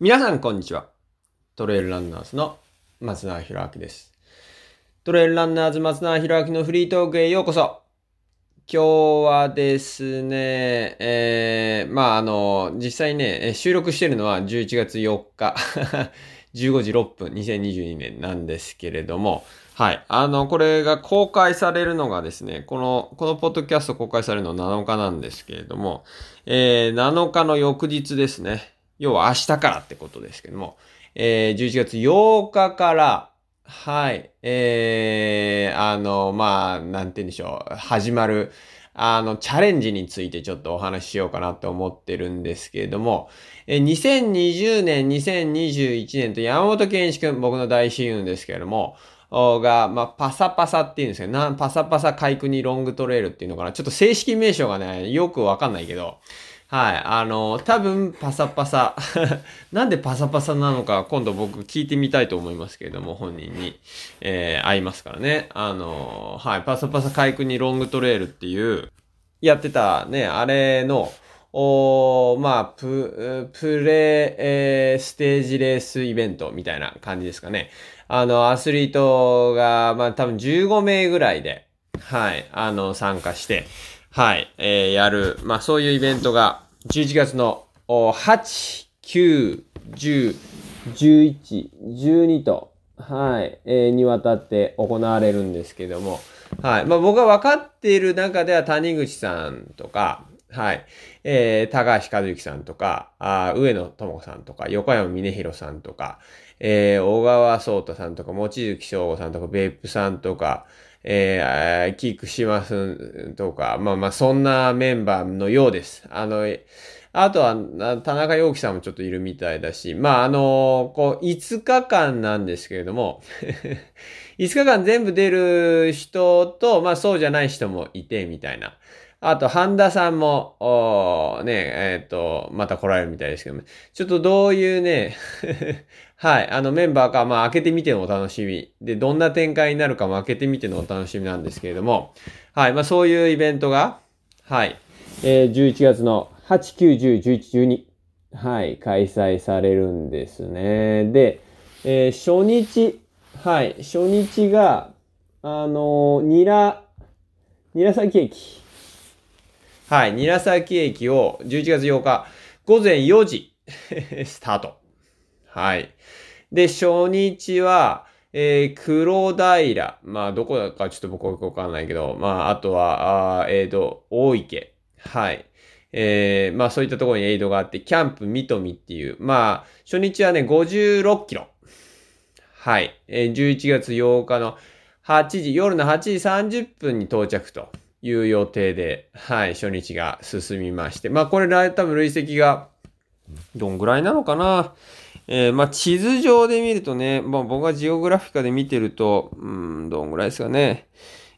皆さん、こんにちは。トレイルランナーズの松永博明です。トレイルランナーズ松永博明のフリートークへようこそ。今日はですね、えー、まあ、あの、実際ね、収録してるのは11月4日、15時6分、2022年なんですけれども、はい。あの、これが公開されるのがですね、この、このポッドキャスト公開されるの7日なんですけれども、えー、7日の翌日ですね。要は明日からってことですけども、えー、11月8日から、はい、えー、あの、まあ、なんて言うんでしょう、始まる、あの、チャレンジについてちょっとお話ししようかなと思ってるんですけれども、えー、2020年、2021年と山本健一君、僕の大親友ですけれども、が、まあ、パサパサっていうんですけど、な、パサパサ海国ロングトレイルっていうのかな。ちょっと正式名称がね、よくわかんないけど、はい。あの、多分、パサパサ。なんでパサパサなのか、今度僕聞いてみたいと思いますけれども、本人に、えー、会いますからね。あの、はい。パサパサ海にロングトレイルっていう、やってたね、あれの、おまあ、プ、プレ、えー、ステージレースイベントみたいな感じですかね。あの、アスリートが、まあ多分15名ぐらいで、はい、あの、参加して、はい、えー、やる、まあそういうイベントが、11月の8、9、10、11、12と、はい、えー、にわたって行われるんですけども、はい。まあ僕が分かっている中では谷口さんとか、はい。えー、高橋和之さんとか、あ上野智子さんとか、横山峰弘さんとか、えー、小川聡太さんとか、望月翔吾さんとか、別府さんとか、えー、キークしますとか、まあまあ、そんなメンバーのようです。あの、あとは、田中陽樹さんもちょっといるみたいだし、まあ、あの、こう、5日間なんですけれども、5日間全部出る人と、まあ、そうじゃない人もいて、みたいな。あと、半田さんも、おね、えっ、ー、と、また来られるみたいですけども、ちょっとどういうね、はい、あのメンバーか、まあ開けてみてのお楽しみ。で、どんな展開になるかも開けてみてのお楽しみなんですけれども、はい、まあそういうイベントが、はい、えー、11月の8、9、10、11、12、はい、開催されるんですね。で、えー、初日、はい、初日が、あのー、ニラ、ニラ崎駅。はい、韮崎駅を11月8日午前4時 スタート。はい。で、初日は、えー、黒平。まあ、どこだかちょっと僕はわかんないけど、まあ、あとは、あえっ、ー、と、大池。はい。えー、まあ、そういったところにエイドがあって、キャンプ三富っていう、まあ、初日はね、56キロ。はい。えー、11月8日の8時、夜の8時30分に到着と。いう予定で、はい、初日が進みまして。まあこれ多分累積が、どんぐらいなのかなえー、まあ地図上で見るとね、まあ僕がジオグラフィカで見てると、うん、どんぐらいですかね。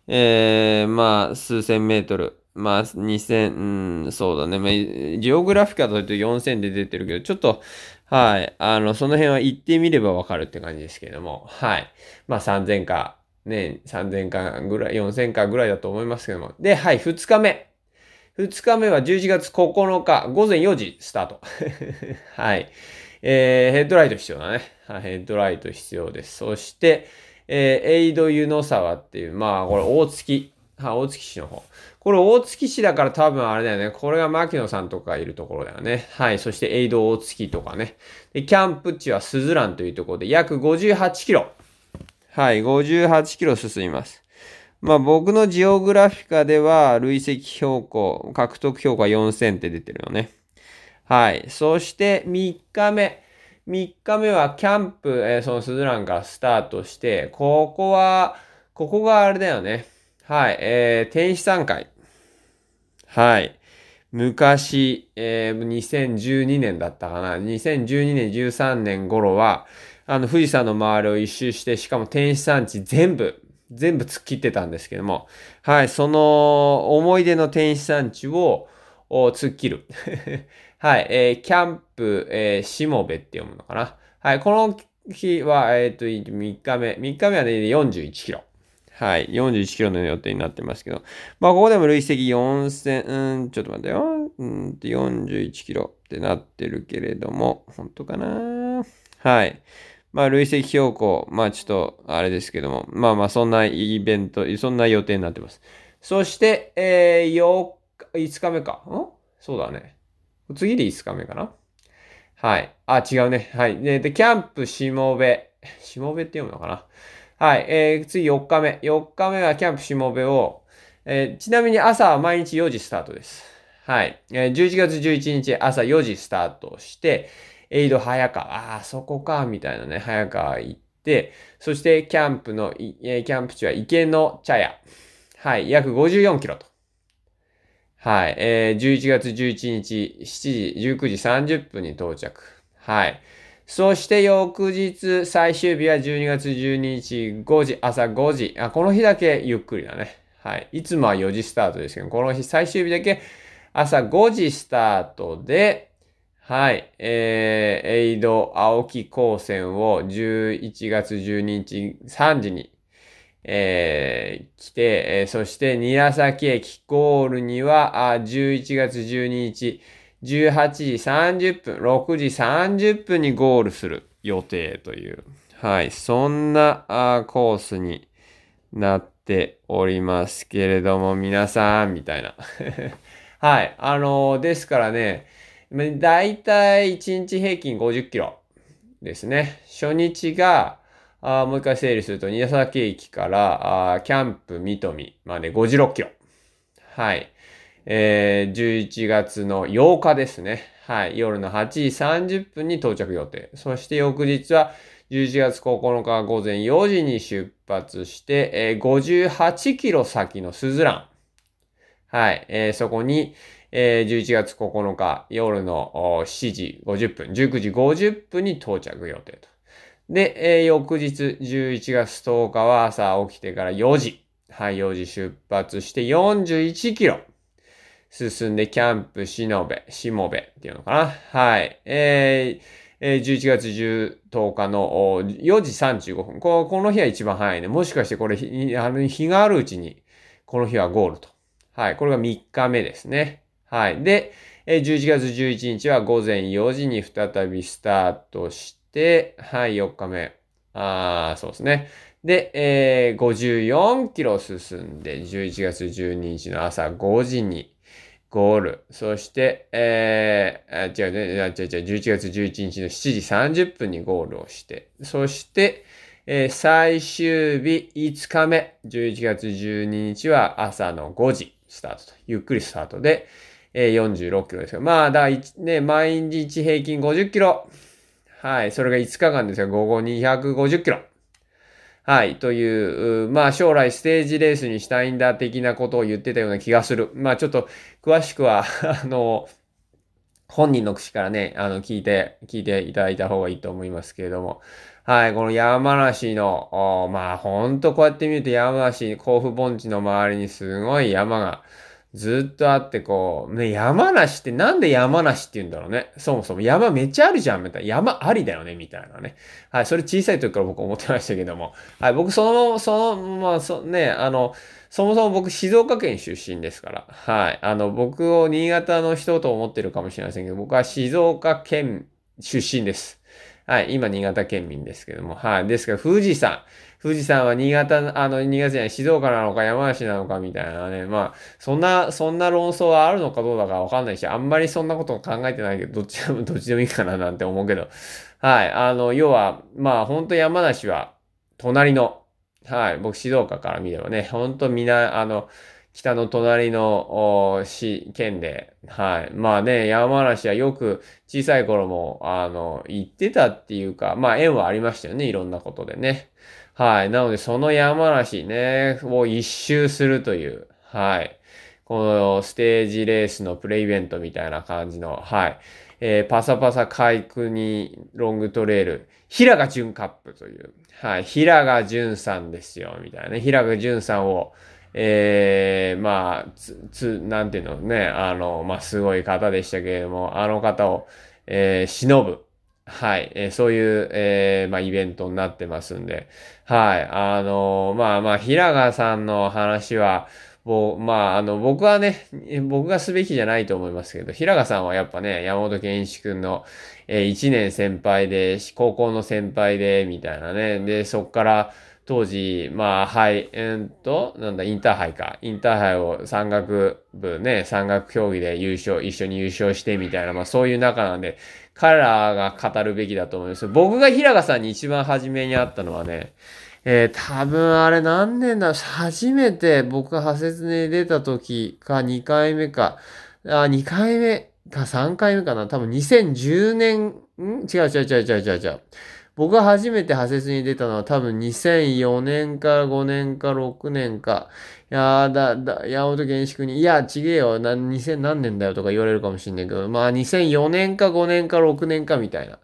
えー、まあ数千メートル。まあ2000、うん、そうだね。まあ、ジオグラフィカだと4000で出てるけど、ちょっと、はい、あの、その辺は行ってみればわかるって感じですけども、はい。まあ3000か、ね、3000巻ぐらい、4000巻ぐらいだと思いますけども。で、はい、2日目。2日目は11月9日、午前4時スタート。はい。えー、ヘッドライト必要だね。ヘッドライト必要です。そして、えー、エイド湯の沢っていう、まあ、これ大月。は、大月市の方。これ大月市だから多分あれだよね。これが牧野さんとかいるところだよね。はい。そしてエイド大月とかね。で、キャンプ地はスズランというところで約58キロ。はい、58キロ進みます。まあ僕のジオグラフィカでは累積標高、獲得標高は4000って出てるよね。はい。そして3日目。3日目はキャンプ、えー、そのスズランからスタートして、ここは、ここがあれだよね。はい。えー、天使山会。はい。昔、えー、2012年だったかな。2012年、13年頃は、あの、富士山の周りを一周して、しかも天使山地全部、全部突っ切ってたんですけども、はい、その思い出の天使山地を突っ切る。はい、えー、キャンプ、えー、しもべって読むのかな。はい、この日は、えっ、ー、と、3日目。3日目はね、41キロ。はい。41キロの予定になってますけど。まあ、ここでも累積4000、うん、ちょっと待ってよ。うん、41キロ。ってなってるけれども、本当かな？はい。まあ、累積標高、まあちょっと、あれですけども、まあまあ、そんなイベント、そんな予定になってます。そして、えー、8日、5日目か。ん？そうだね。次で5日目かな？はい。あ、違うね。はい。で、でキャンプしもべ。しもべって読むのかな？はい。えー、次4日目。4日目はキャンプしもべを、えー、ちなみに朝は毎日4時スタートです。はい。えー、11月11日朝4時スタートして、エイド早川、ああ、そこか、みたいなね、早川行って、そしてキャンプの、えーキャンプ地は池の茶屋。はい、約54キロと。はい、えー、11月11日7時、19時30分に到着。はい。そして翌日、最終日は12月12日5時、朝5時。あ、この日だけゆっくりだね。はい。いつもは4時スタートですけど、この日最終日だけ朝5時スタートで、はい。えー、エイド青木高専を11月12日3時に、えー、来て、えー、そして韮崎駅ゴールには、あ11月12日18時30分、6時30分にゴールする予定という、はい。そんなあコースになっておりますけれども、皆さん、みたいな。はい。あのー、ですからね、だいたい1日平均50キロですね。初日が、あもう一回整理すると、新崎駅からあキャンプ三富まで56キロ。はい。えー、11月の8日ですね。はい。夜の8時30分に到着予定。そして翌日は11月9日午前4時に出発して、えー、58キロ先のスズラン。はい。えー、そこに、えー、11月9日夜の7時50分、19時50分に到着予定と。で、えー、翌日11月10日は朝起きてから4時。はい、4時出発して41キロ。進んでキャンプしのべ、しもべっていうのかな。はい。えー、えー、11月10日の4時35分こ。この日は一番早いね。もしかしてこれ、あの日があるうちに、この日はゴールと。はい。これが3日目ですね。はい。で、11月11日は午前4時に再びスタートして、はい、4日目。ああ、そうですね。で、えー、54キロ進んで、11月12日の朝5時にゴール。そして、えー、違うね、あ違う違う、11月11日の7時30分にゴールをして、そして、えー、最終日5日目、11月12日は朝の5時スタートと、ゆっくりスタートで、えー、46キロですよ。まあ、だね、毎日平均50キロ。はい。それが5日間ですが、午後250キロ。はい。という、まあ、将来ステージレースにしたいんだ的なことを言ってたような気がする。まあ、ちょっと、詳しくは あの、本人の口からね、あの、聞いて、聞いていただいた方がいいと思いますけれども。はい。この山梨の、まあ、ほんとこうやって見ると山梨、甲府盆地の周りにすごい山が、ずっとあってこう、ね、山梨ってなんで山梨って言うんだろうね。そもそも山めっちゃあるじゃん、みたいな。山ありだよね、みたいなね。はい、それ小さい時から僕思ってましたけども。はい、僕その、その、まあ、そ、ね、あの、そもそも僕静岡県出身ですから。はい。あの、僕を新潟の人と思ってるかもしれませんけど、僕は静岡県出身です。はい。今、新潟県民ですけども。はい。ですから、富士山。富士山は新潟、あの、新潟じゃない、静岡なのか山梨なのかみたいなね。まあ、そんな、そんな論争はあるのかどうだかわかんないし、あんまりそんなこと考えてないけど、どっちでも、どっちでもいいかななんて思うけど。はい。あの、要は、まあ、ほんと山梨は、隣の、はい。僕、静岡から見ればね、ほんとみな、あの、北の隣の市、県で、はい。まあね、山梨はよく小さい頃も、あの、行ってたっていうか、まあ縁はありましたよね、いろんなことでね。はい。なので、その山梨ね、を一周するという、はい。このステージレースのプレイベントみたいな感じの、はい。えー、パサパサ海にロングトレイル、平賀淳カップという、はい。平賀淳さんですよ、みたいなね。平賀淳さんを、えー、まあ、つ、つ、なんていうのね、あの、まあ、すごい方でしたけれども、あの方を、えー、忍ぶ、はい。えー、そういう、えー、まあ、イベントになってますんで。はい。あのー、まあまあ、平賀さんの話は、ぼまあ、あの、僕はね、僕がすべきじゃないと思いますけど、平賀さんはやっぱね、山本健一君の、えー、1年先輩で、高校の先輩で、みたいなね。で、そっから、当時、まあ、はい、えー、っと、なんだ、インターハイか。インターハイを山岳部ね、山岳競技で優勝、一緒に優勝してみたいな、まあそういう中なんで、彼らが語るべきだと思います。僕が平賀さんに一番初めに会ったのはね、えー、多分あれ何年だ、初めて僕が派切に出た時か2回目か、あ、2回目か3回目かな。多分2010年、ん？違う違う違う違う違う違う。僕が初めて派切に出たのは多分2004年か5年か6年か。いやーだ、だ、山本健一君に、いや、ちげえよ、な、2000何年だよとか言われるかもしんないけど、まあ2004年か5年か6年かみたいな。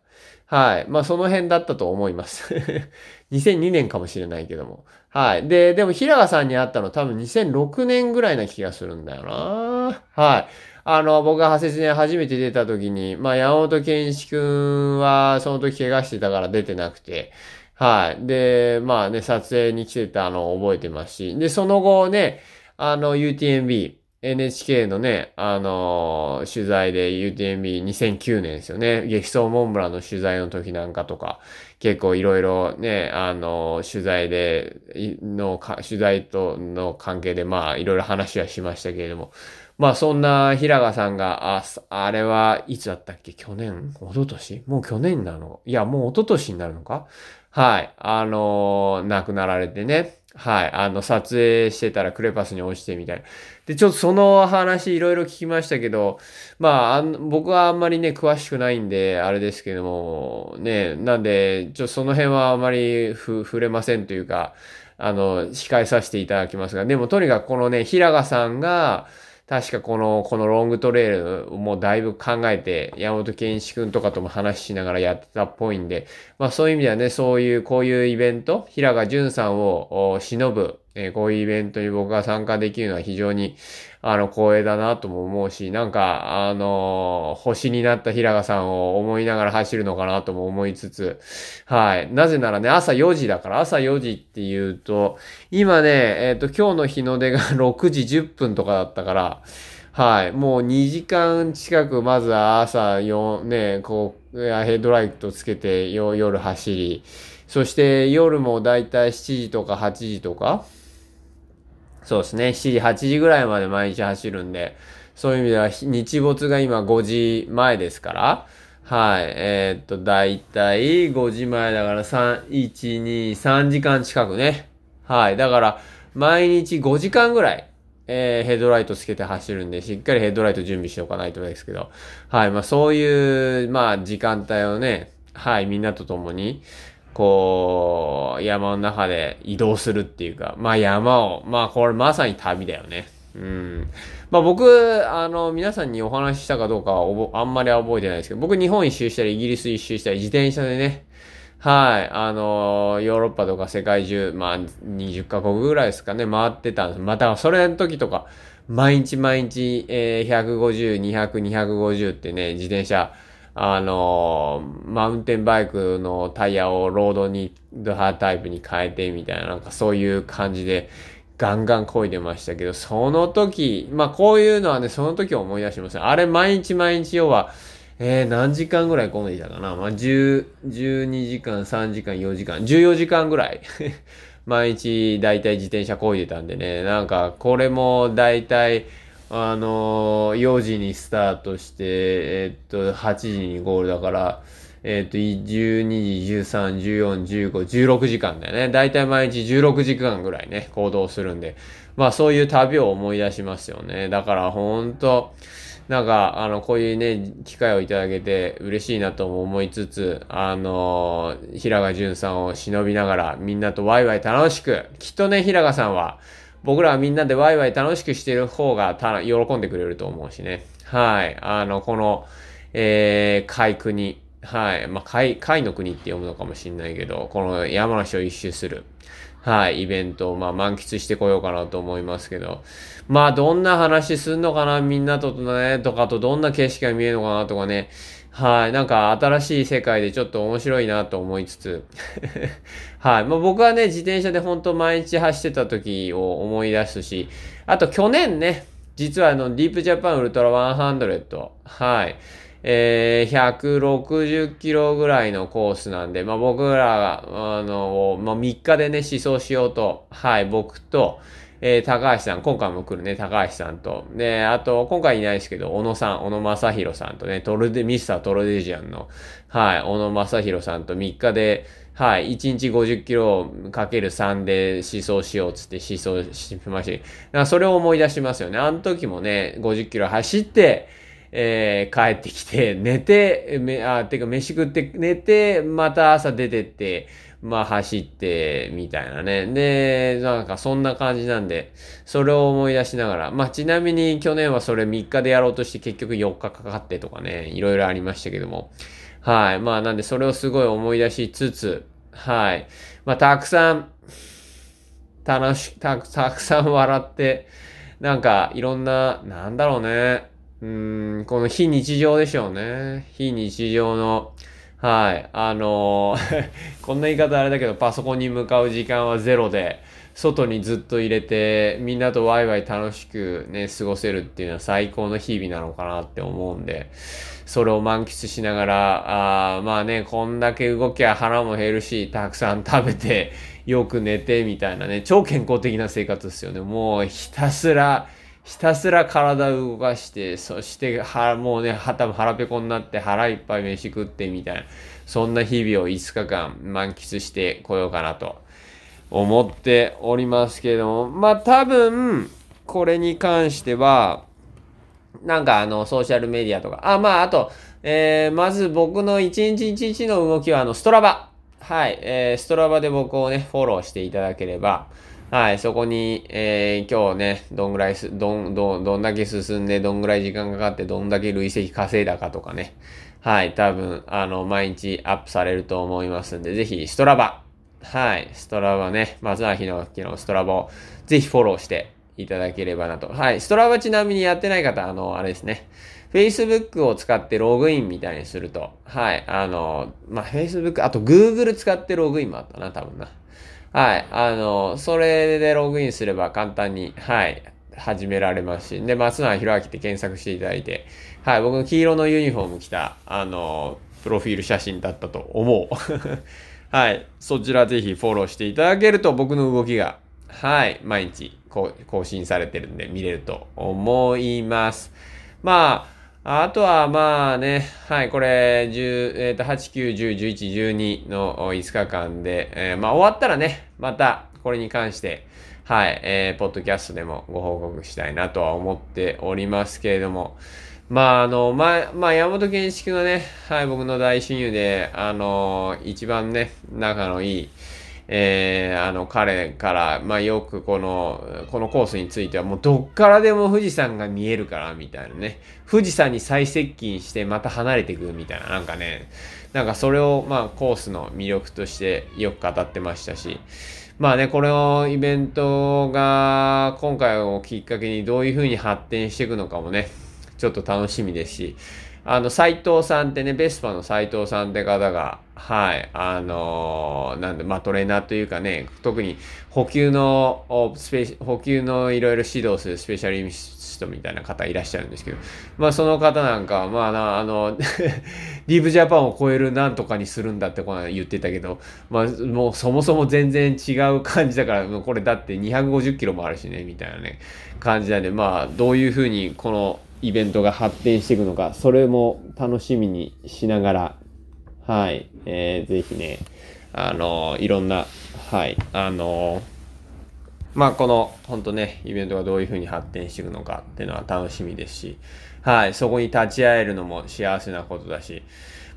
はい。まあその辺だったと思います。2002年かもしれないけども。はい。で、でも平賀さんに会ったの多分2006年ぐらいな気がするんだよな。はい。あの、僕が派切に初めて出た時に、まあ、山本健一くんは、その時怪我してたから出てなくて、はい。で、まあね、撮影に来てたのを覚えてますし、で、その後ね、あの、UTMB、NHK のね、あのー、取材で UTMB2009 年ですよね。激走モンブランの取材の時なんかとか、結構いろいろね、あの、取材で、の取材との関係でまあいろいろ話はしましたけれども、まあそんな平賀さんが、あ、あれはいつだったっけ？去年？一昨年？もう去年なの？いや、もう一昨年になるのか？はい。あのー、亡くなられてね。はい。あの、撮影してたらクレパスに落ちてみたいな。で、ちょっとその話いろいろ聞きましたけど、まあ、あ僕はあんまりね、詳しくないんで、あれですけども、ね、なんで、ちょっとその辺はあまり触れませんというか、あの、控えさせていただきますが、でもとにかくこのね、平賀さんが、確かこの、このロングトレイルもだいぶ考えて、山本健一君とかとも話しながらやってたっぽいんで、まあそういう意味ではね、そういう、こういうイベント、平賀淳さんを忍ぶ、えー、こういうイベントに僕が参加できるのは非常に、あの、光栄だなとも思うし、なんか、あのー、星になった平賀さんを思いながら走るのかなとも思いつつ、はい。なぜならね、朝4時だから、朝4時って言うと、今ね、えっ、ー、と、今日の日の出が 6時10分とかだったから、はい。もう2時間近く、まずは朝4、ね、こう、ヘッドライトつけて夜走り、そして夜もだいたい7時とか8時とか、そうですね。7時、8時ぐらいまで毎日走るんで、そういう意味では日没が今5時前ですから、はい。えー、っと、だいたい5時前だから3、1、2、3時間近くね。はい。だから、毎日5時間ぐらい、えー、ヘッドライトつけて走るんで、しっかりヘッドライト準備しておかないとですけど。はい。まあ、そういう、まあ、時間帯をね、はい、みんなと共に、こう、山の中で移動するっていうか、まあ山を、まあこれまさに旅だよね。うん。まあ僕、あの、皆さんにお話ししたかどうかはあんまり覚えてないですけど、僕日本一周したり、イギリス一周したり、自転車でね、はい、あの、ヨーロッパとか世界中、まあ20カ国ぐらいですかね、回ってたんです。また、それの時とか、毎日毎日、えー、150、200、250ってね、自転車、あの、マウンテンバイクのタイヤをロードに、ドハータイプに変えてみたいな、なんかそういう感じで、ガンガン漕いでましたけど、その時、まあこういうのはね、その時思い出します。あれ毎日毎日要は、えー、何時間ぐらい漕いでたかな？まあ10、12時間、3時間、4時間、14時間ぐらい。毎日だいたい自転車漕いでたんでね、なんかこれもだいたい、あのー、4時にスタートして、えっと、8時にゴールだから、えっと、12時、13、14、15、16時間だよね。だいたい毎日16時間ぐらいね、行動するんで。まあそういう旅を思い出しますよね。だからほんと、なんか、あの、こういうね、機会をいただけて嬉しいなとも思いつつ、あのー、平賀淳さんを忍びながら、みんなとワイワイ楽しく、きっとね、平賀さんは、僕らはみんなでワイワイ楽しくしてる方がた喜んでくれると思うしね。はい。あの、この、えー、海国。はい。まあ、海、海の国って読むのかもしんないけど、この山梨を一周する。はい、イベントを、まあ、満喫してこようかなと思いますけど。まあ、どんな話すんのかなみんなとね、とかとどんな景色が見えるのかなとかね。はい。なんか新しい世界でちょっと面白いなと思いつつ はい。まあ、僕はね、自転車で本当毎日走ってた時を思い出すし、あと去年ね、実はあの、ディープジャパンウルトラ100、はい。えー、160キロぐらいのコースなんで、まあ僕らが、あの、まあ3日でね、思想しようと、はい、僕と、えー、高橋さん、今回も来るね、高橋さんと、で、あと、今回いないですけど、小野さん、小野正宏さんとね、トルデ、ミスタートロデジアンの、はい、小野正宏さんと3日で、はい、1日50キロかける3で思想しようつって思想しました。それを思い出しますよね。あの時もね、50キロ走って、えー、帰ってきて、寝て、め、あ、てか飯食って寝て、また朝出てって、まあ走って、みたいなね。で、なんかそんな感じなんで、それを思い出しながら、まあちなみに去年はそれ3日でやろうとして結局4日かかってとかね、いろいろありましたけども。はい。まあなんでそれをすごい思い出しつつ、はい。まあたくさん、楽し、たたくさん笑って、なんかいろんな、なんだろうね。うん、この非日常でしょうね。非日常の、はい。あのー こんな言い方あれだけど、パソコンに向かう時間はゼロで、外にずっと入れて、みんなとワイワイ楽しくね、過ごせるっていうのは最高の日々なのかなって思うんで、それを満喫しながら、あまあね、こんだけ動きゃ腹も減るし、たくさん食べて、よく寝て、みたいなね、超健康的な生活ですよね。もうひたすら、ひたすら体を動かして、そしては、もうね、は多分腹ペコになって腹いっぱい飯食ってみたいな、そんな日々を5日間満喫してこようかなと思っておりますけども、まあ多分、これに関しては、なんかあの、ソーシャルメディアとか、あ、まああと、えー、まず僕の一日一日の動きはあの、ストラバ。はい、えー、ストラバで僕をね、フォローしていただければ、はい、そこに、えー、今日ね、どんぐらいす、どん、どん、どんだけ進んで、どんぐらい時間かかって、どんだけ累積稼いだかとかね。はい、多分、あの、毎日アップされると思いますんで、ぜひ、ストラバ。はい、ストラバね、松崎の昨日ストラバを、ぜひフォローしていただければなと。はい、ストラバちなみにやってない方、あの、あれですね。Facebook を使ってログインみたいにすると、はい、あの、まあ、Facebook、あと Google 使ってログインもあったな、多分な。はい。あの、それでログインすれば簡単に、はい、始められますし、で、松永博明って検索していただいて、はい、僕の黄色のユニフォーム着た、あの、プロフィール写真だったと思う。はい。そちらぜひフォローしていただけると僕の動きが、はい、毎日更新されてるんで見れると思います。まあ、あとは、まあね、はい、これ、10、えっ、ー、と、8、9、10、11、12の5日間で、えー、まあ終わったらね、また、これに関して、はい、えー、ポッドキャストでもご報告したいなとは思っておりますけれども、まあ、あの、まあ、まあ、山本健一のね、はい、僕の大親友で、あの、一番ね、仲のいい、えー、あの、彼から、まあ、よくこの、このコースについては、もうどっからでも富士山が見えるから、みたいなね。富士山に再接近して、また離れていくみたいな、なんかね、なんかそれを、まあ、コースの魅力としてよく語ってましたし、まあね、これのイベントが、今回をきっかけにどういう風に発展していくのかもね、ちょっと楽しみですし、あの、斎藤さんってね、ベスパの斎藤さんって方が、はい、あのー、なんで、まあ、トレーナーというかね、特に補給の、スペ補給のいろいろ指導するスペシャリストみたいな方いらっしゃるんですけど、まあ、その方なんかは、まあ、あの、ディープジャパンを超えるなんとかにするんだってこの言ってたけど、まあ、もうそもそも全然違う感じだから、もうこれだって250キロもあるしね、みたいなね、感じなんで、まあ、どういうふうにこの、イベントが発展していくのか、それも楽しみにしながら、はい、えー、ぜひね、あの、いろんな、はい、あの、まあ、この、本当ね、イベントがどういうふうに発展していくのかっていうのは楽しみですし、はい、そこに立ち会えるのも幸せなことだし、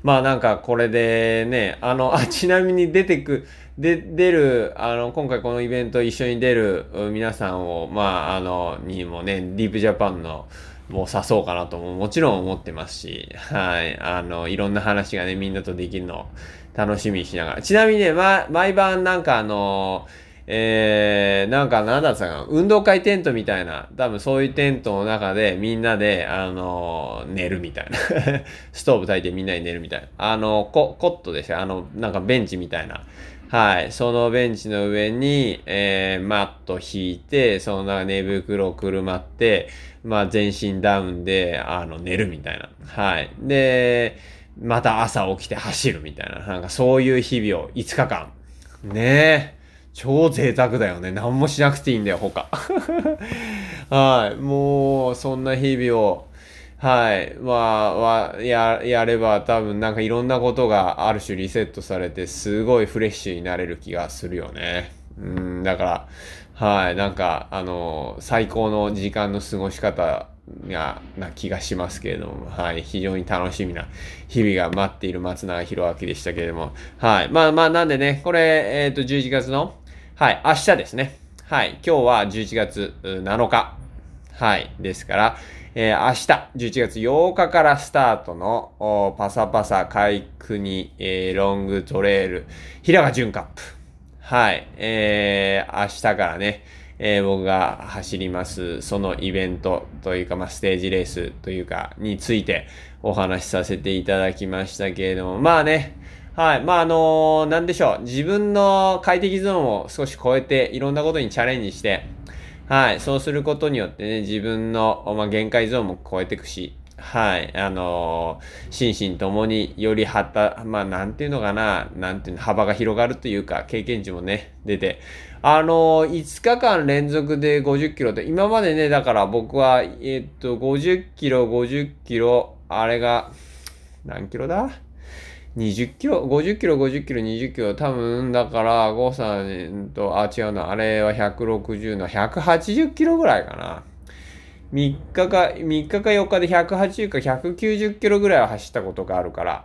まあなんかこれでね、あの、あ、ちなみに出てく、で、出る、あの、今回このイベント一緒に出る皆さんを、まあ、あの、にもね、ディープジャパンの、もう誘そうかなとももちろん思ってますし、はい。あの、いろんな話がね、みんなとできるのを楽しみにしながら。ちなみにね、ま、毎晩なんかあの、えー、なんかなだったかな、運動会テントみたいな、多分そういうテントの中でみんなで、あの寝るみたいな。ストーブ焚いてみんなに寝るみたいな。あの、ココットでしょ？あの、なんかベンチみたいな。はい。そのベンチの上に、えー、マット引いて、その中寝袋をくるまって、まあ全身ダウンで、あの、寝るみたいな。はい。で、また朝起きて走るみたいな。なんかそういう日々を5日間。ねえ。超贅沢だよね。何もしなくていいんだよ、他。はい。もう、そんな日々を、はい。まあ、は、や、やれば多分なんかいろんなことがある種リセットされて、すごいフレッシュになれる気がするよね。うん、だから、はい。なんか、あの、最高の時間の過ごし方が、な気がしますけれども、はい。非常に楽しみな日々が待っている松永博明でしたけれども、はい。まあまあ、なんでね、これ、えっ、ー、と、11月の、はい、明日ですね。はい。今日は11月7日。はい。ですから、えー、明日、11月8日からスタートの、パサパサ海国、えー、ロングトレール、平賀淳カップ。はい。えー、明日からね、えー、僕が走ります、そのイベントというか、まあ、ステージレースというか、についてお話しさせていただきましたけれども、まあね、はい。まあ、あのー、なんでしょう。自分の快適ゾーンを少し超えて、いろんなことにチャレンジして、はい。そうすることによってね、自分の、まあ、限界ゾーンも超えていくし、はい。あのー、心身ともによりはた、まあ、なんていうのかな、なんていうの、幅が広がるというか、経験値もね、出て、あのー、5日間連続で50キロって、今までね、だから僕は、え、っと、50キロ、50キロ、あれが、何キロだ？20キロ、50キロ、50キロ、20キロ、多分、だから、ゴーさんと、あ、違うな、あれは160の180キロぐらいかな。3日か、3日か4日で180か190キロぐらいは走ったことがあるから。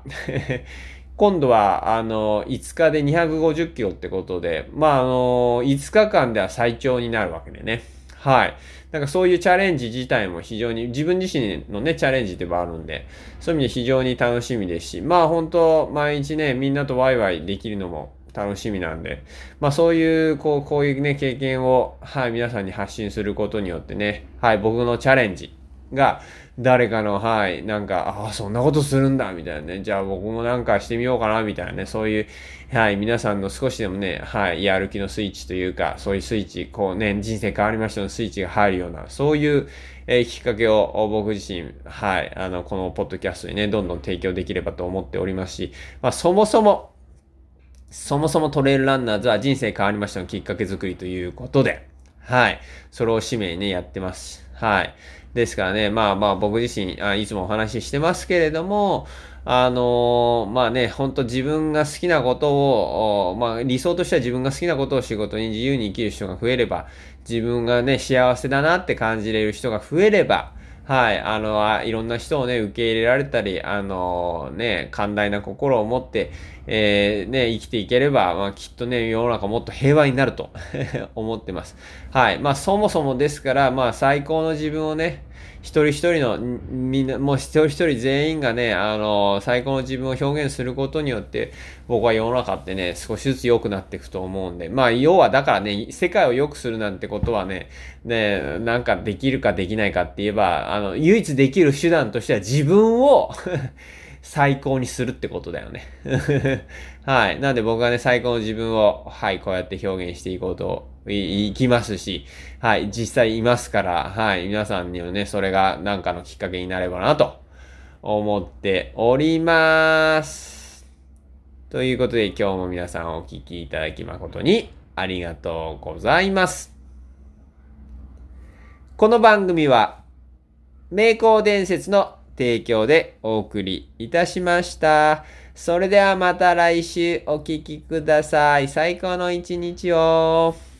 今度は、あの、5日で250キロってことで、まあ、あの、5日間では最長になるわけでね。はい。なんかそういうチャレンジ自体も非常に、自分自身のね、チャレンジでもあるんで、そういう意味で非常に楽しみですし、まあ本当、毎日ね、みんなとワイワイできるのも楽しみなんで、まあそういう、こう、こういうね、経験を、はい、皆さんに発信することによってね、はい、僕のチャレンジが、誰かの、はい、なんか、ああ、そんなことするんだ、みたいなね。じゃあ僕もなんかしてみようかな、みたいなね。そういう、はい、皆さんの少しでもね、はい、やる気のスイッチというか、そういうスイッチ、こうね、人生変わりましたのスイッチが入るような、そういう、えー、きっかけを僕自身、はい、あの、このポッドキャストにね、どんどん提供できればと思っておりますし、まあ、そもそも、そもそもトレイルランナーズは人生変わりましたのきっかけ作りということで、はい、それを使命にね、やってます。はい。ですからね、まあまあ僕自身、あいつもお話ししてますけれども、あのー、まあね、ほんと自分が好きなことを、まあ理想としては自分が好きなことを仕事に自由に生きる人が増えれば、自分がね、幸せだなって感じれる人が増えれば、はい、あの、いろんな人をね、受け入れられたり、あのね、寛大な心を持って、えー、ね、生きていければ、まあ、きっとね、世の中もっと平和になると 思ってます。はい。まあ、そもそもですから、まあ、最高の自分をね、一人一人の、みんな、もう一人一人全員がね、あの、最高の自分を表現することによって、僕は世の中ってね、少しずつ良くなっていくと思うんで、まあ、要はだからね、世界を良くするなんてことはね、ね、なんかできるかできないかって言えば、あの、唯一できる手段としては自分を 最高にするってことだよね はい。なんで僕はね、最高の自分を、はい、こうやって表現していこうといきますし、はい、実際いますから、はい、皆さんにはね、それが何かのきっかけになればなと思っております。ということで今日も皆さんお聴きいただき誠にありがとうございます。この番組は、名工伝説の提供でお送りいたしました。それではまた来週お聴きください。最高の一日を。